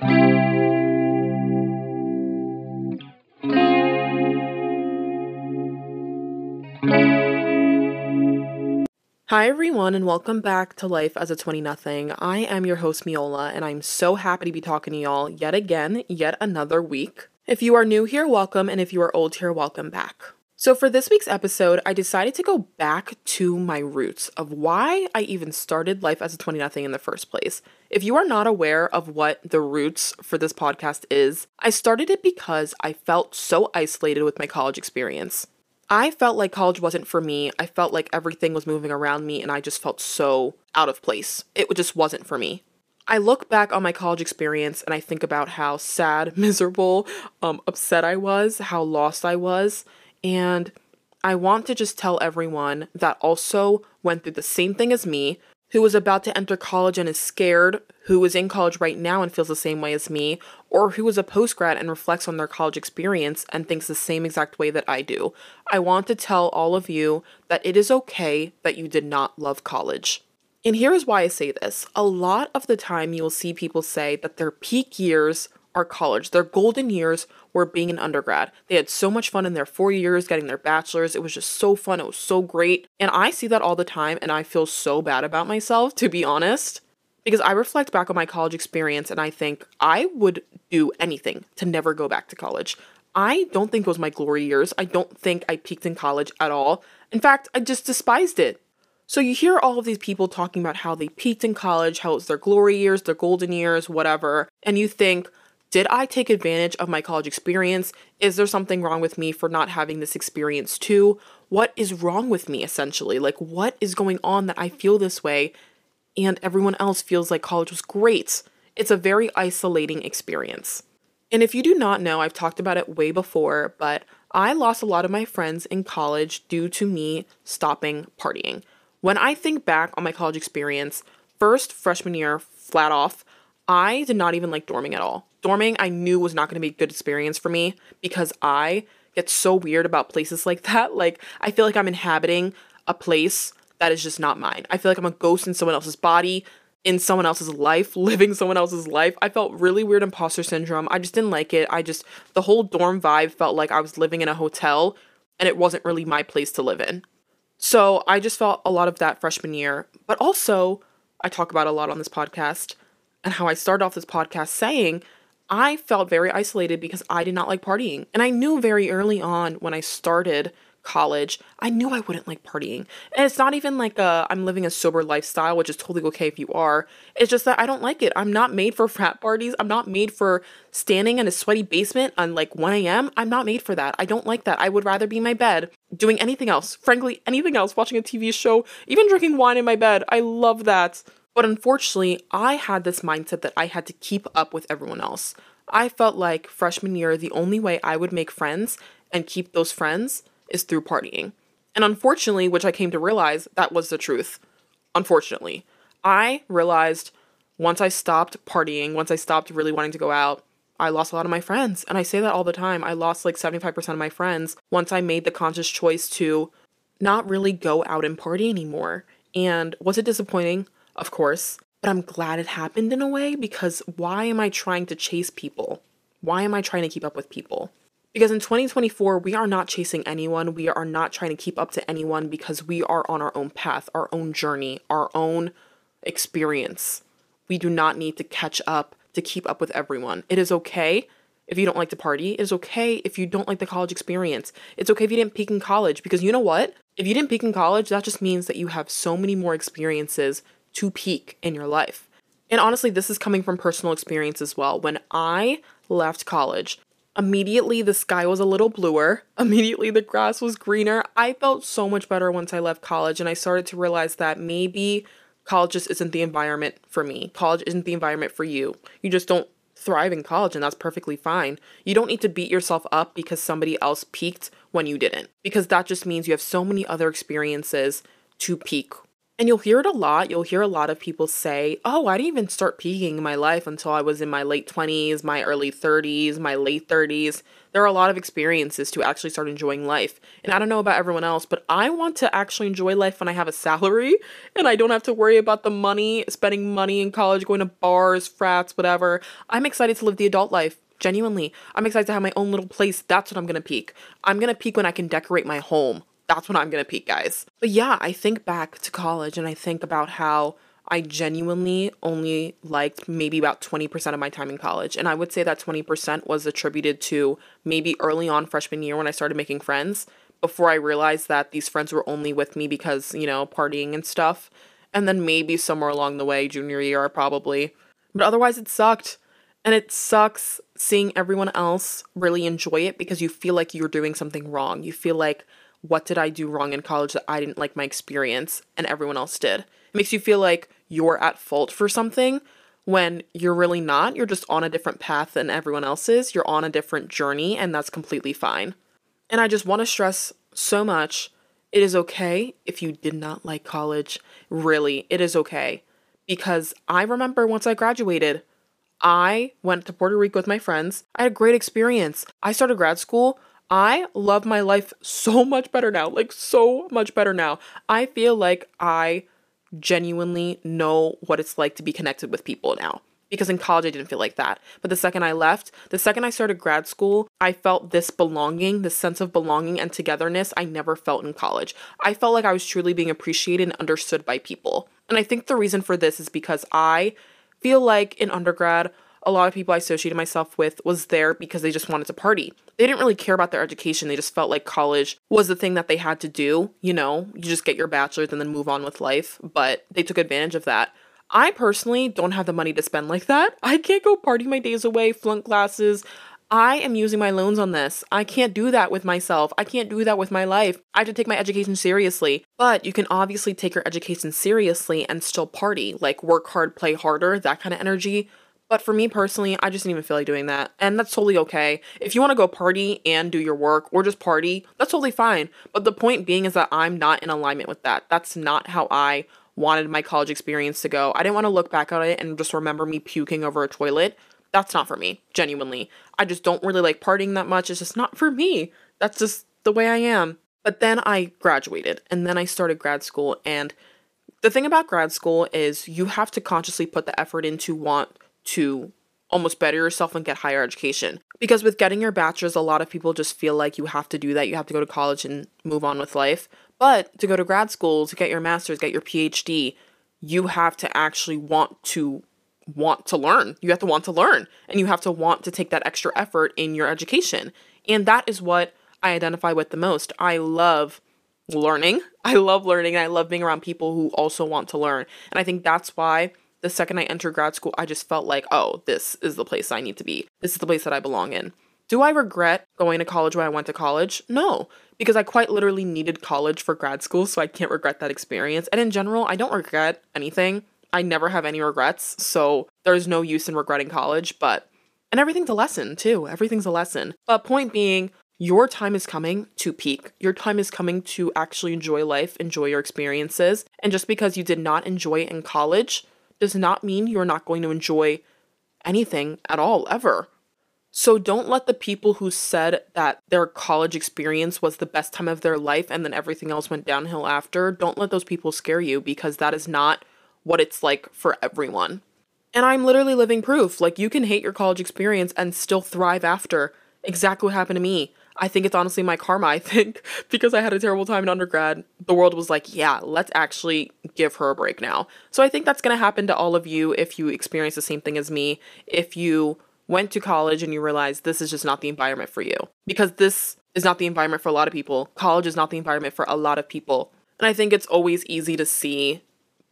Hi everyone and welcome back to Life as a 20 nothing. I am your host Meolah and I'm so happy to be talking to y'all yet again, yet another week. If you are new here, welcome and if you are old here, welcome back. So for this week's episode, I decided to go back to my roots of why I even started Life as a 20 nothing in the first place. If you are not aware of what the roots for this podcast is, I started it because I felt so isolated with my college experience. I felt like college wasn't for me. I felt like everything was moving around me and I just felt so out of place. It just wasn't for me. I look back on my college experience and I think about how sad, miserable, um, upset I was, how lost I was, and I want to just tell everyone that also went through the same thing as me, who was about to enter college and is scared, who is in college right now and feels the same way as me, or who is a post grad and reflects on their college experience and thinks the same exact way that I do. I want to tell all of you that it is okay that you did not love college. And here is why I say this. A lot of the time, you will see people say that their peak years are college. Their golden years were being an undergrad. They had so much fun in their four years getting their bachelor's. It was just so fun. It was so great. And I see that all the time and I feel so bad about myself, to be honest, because I reflect back on my college experience and I think I would do anything to never go back to college. I don't think it was my glory years. I don't think I peaked in college at all. In fact, I just despised it. So you hear all of these people talking about how they peaked in college, how it's their glory years, their golden years, whatever, and you think, did I take advantage of my college experience? Is there something wrong with me for not having this experience too? What is wrong with me essentially? Like, what is going on that I feel this way and everyone else feels like college was great? It's a very isolating experience. And if you do not know, I've talked about it way before, but I lost a lot of my friends in college due to me stopping partying. When I think back on my college experience, first freshman year, flat off, I did not even like dorming at all. Dorming, I knew was not going to be a good experience for me because I get so weird about places like that. Like, I feel like I'm inhabiting a place that is just not mine. I feel like I'm a ghost in someone else's body, in someone else's life, living someone else's life. I felt really weird imposter syndrome. I just didn't like it. I just, the whole dorm vibe felt like I was living in a hotel and it wasn't really my place to live in. So I just felt a lot of that freshman year. But also, I talk about a lot on this podcast and how I started off this podcast saying I felt very isolated because I did not like partying. And I knew very early on when I started college, I knew I wouldn't like partying. And it's not even like a, I'm living a sober lifestyle, which is totally okay if you are. It's just that I don't like it. I'm not made for frat parties. I'm not made for standing in a sweaty basement on like 1 a.m. I'm not made for that. I don't like that. I would rather be in my bed doing anything else. Frankly, anything else, watching a TV show, even drinking wine in my bed. I love that. But unfortunately, I had this mindset that I had to keep up with everyone else. I felt like freshman year, the only way I would make friends and keep those friends is through partying. And unfortunately, which I came to realize, that was the truth. Unfortunately, I realized once I stopped partying, once I stopped really wanting to go out, I lost a lot of my friends. And I say that all the time. I lost like 75% of my friends once I made the conscious choice to not really go out and party anymore. And was it disappointing? Of course, but I'm glad it happened in a way because why am I trying to chase people? Why am I trying to keep up with people? Because in 2024, we are not chasing anyone. We are not trying to keep up to anyone because we are on our own path, our own journey, our own experience. We do not need to catch up to keep up with everyone. It is okay if you don't like to party. It is okay if you don't like the college experience. It's okay if you didn't peak in college because you know what? If you didn't peak in college, that just means that you have so many more experiences to peak in your life. And honestly, this is coming from personal experience as well. When I left college, immediately the sky was a little bluer, immediately the grass was greener. I felt so much better once I left college, and I started to realize that maybe college just isn't the environment for me. College isn't the environment for you. You just don't thrive in college, and that's perfectly fine. You don't need to beat yourself up because somebody else peaked when you didn't, because that just means you have so many other experiences to peak And you'll hear it a lot. You'll hear a lot of people say, Oh, I didn't even start peaking in my life until I was in my late 20s, my early 30s, my late 30s. There are a lot of experiences to actually start enjoying life. And I don't know about everyone else, but I want to actually enjoy life when I have a salary and I don't have to worry about the money, spending money in college, going to bars, frats, whatever. I'm excited to live the adult life. Genuinely, I'm excited to have my own little place. That's what I'm gonna peak. I'm gonna peak when I can decorate my home that's when I'm gonna peak, guys. But yeah, I think back to college and I think about how I genuinely only liked maybe about 20% of my time in college. And I would say that 20% was attributed to maybe early on freshman year when I started making friends before I realized that these friends were only with me because, you know, partying and stuff. And then maybe somewhere along the way, junior year, probably. But otherwise, it sucked. And it sucks seeing everyone else really enjoy it because you feel like you're doing something wrong. You feel like what did I do wrong in college that I didn't like my experience and everyone else did. It makes you feel like you're at fault for something when you're really not. You're just on a different path than everyone else is. You're on a different journey, and that's completely fine. And I just want to stress so much it is okay if you did not like college. Really, it is okay. Because I remember once I graduated, I went to Puerto Rico with my friends. I had a great experience. I started grad school I love my life so much better now. Like, so much better now. I feel like I genuinely know what it's like to be connected with people now. Because in college, I didn't feel like that. But the second I left, the second I started grad school, I felt this belonging, this sense of belonging and togetherness I never felt in college. I felt like I was truly being appreciated and understood by people. And I think the reason for this is because I feel like in undergrad, a lot of people I associated myself with was there because they just wanted to party. They didn't really care about their education. They just felt like college was the thing that they had to do. You know, you just get your bachelor's and then move on with life. But they took advantage of that. I personally don't have the money to spend like that. I can't go party my days away, flunk classes. I am using my loans on this. I can't do that with myself. I can't do that with my life. I have to take my education seriously. But you can obviously take your education seriously and still party, like work hard, play harder, that kind of energy. But for me personally, I just didn't even feel like doing that. And that's totally okay. If you want to go party and do your work or just party, that's totally fine. But the point being is that I'm not in alignment with that. That's not how I wanted my college experience to go. I didn't want to look back on it and just remember me puking over a toilet. That's not for me, genuinely. I just don't really like partying that much. It's just not for me. That's just the way I am. But then I graduated and then I started grad school. And the thing about grad school is you have to consciously put the effort into want to almost better yourself and get higher education. Because with getting your bachelor's, a lot of people just feel like you have to do that. You have to go to college and move on with life. But to go to grad school, to get your master's, get your PhD, you have to actually want to want to learn. You have to want to learn and you have to want to take that extra effort in your education. And that is what I identify with the most. I love learning. I love learning and I love being around people who also want to learn. And I think that's why the second I entered grad school, I just felt like, oh, this is the place I need to be. This is the place that I belong in. Do I regret going to college when I went to college? No, because I quite literally needed college for grad school, so I can't regret that experience. And in general, I don't regret anything. I never have any regrets, so there's no use in regretting college, but and everything's a lesson too. Everything's a lesson. But point being, your time is coming to peak. Your time is coming to actually enjoy life, enjoy your experiences. And just because you did not enjoy it in college does not mean you're not going to enjoy anything at all, ever. So don't let the people who said that their college experience was the best time of their life and then everything else went downhill after, don't let those people scare you because that is not what it's like for everyone. And I'm literally living proof. Like, you can hate your college experience and still thrive after. Exactly what happened to me. I think it's honestly my karma. I think because I had a terrible time in undergrad, the world was like, yeah, let's actually give her a break now. So I think that's going to happen to all of you if you experience the same thing as me. If you went to college and you realize this is just not the environment for you, because this is not the environment for a lot of people. College is not the environment for a lot of people. And I think it's always easy to see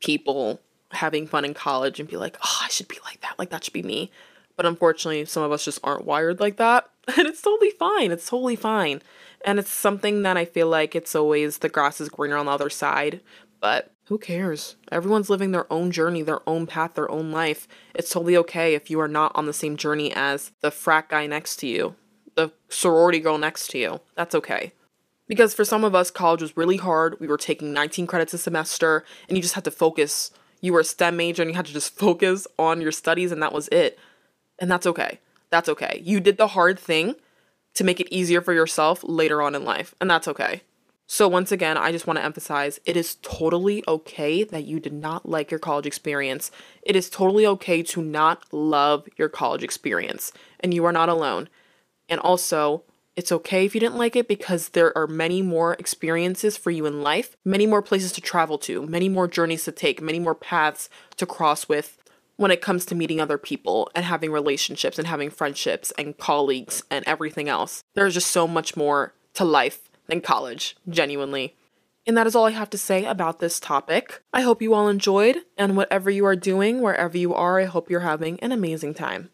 people having fun in college and be like, oh, I should be like that. Like, that should be me. But unfortunately, some of us just aren't wired like that. And it's totally fine. It's totally fine. And it's something that I feel like it's always the grass is greener on the other side. But who cares? Everyone's living their own journey, their own path, their own life. It's totally okay if you are not on the same journey as the frat guy next to you, the sorority girl next to you. That's okay. Because for some of us, college was really hard. We were taking 19 credits a semester, and you just had to focus. You were a STEM major, and you had to just focus on your studies, and that was it. And that's okay. That's okay. You did the hard thing to make it easier for yourself later on in life, and that's okay. So, once again, I just want to emphasize it is totally okay that you did not like your college experience. It is totally okay to not love your college experience, and you are not alone. And also, it's okay if you didn't like it because there are many more experiences for you in life, many more places to travel to, many more journeys to take, many more paths to cross with when it comes to meeting other people and having relationships and having friendships and colleagues and everything else. There's just so much more to life than college, genuinely. And that is all I have to say about this topic. I hope you all enjoyed, and whatever you are doing, wherever you are, I hope you're having an amazing time.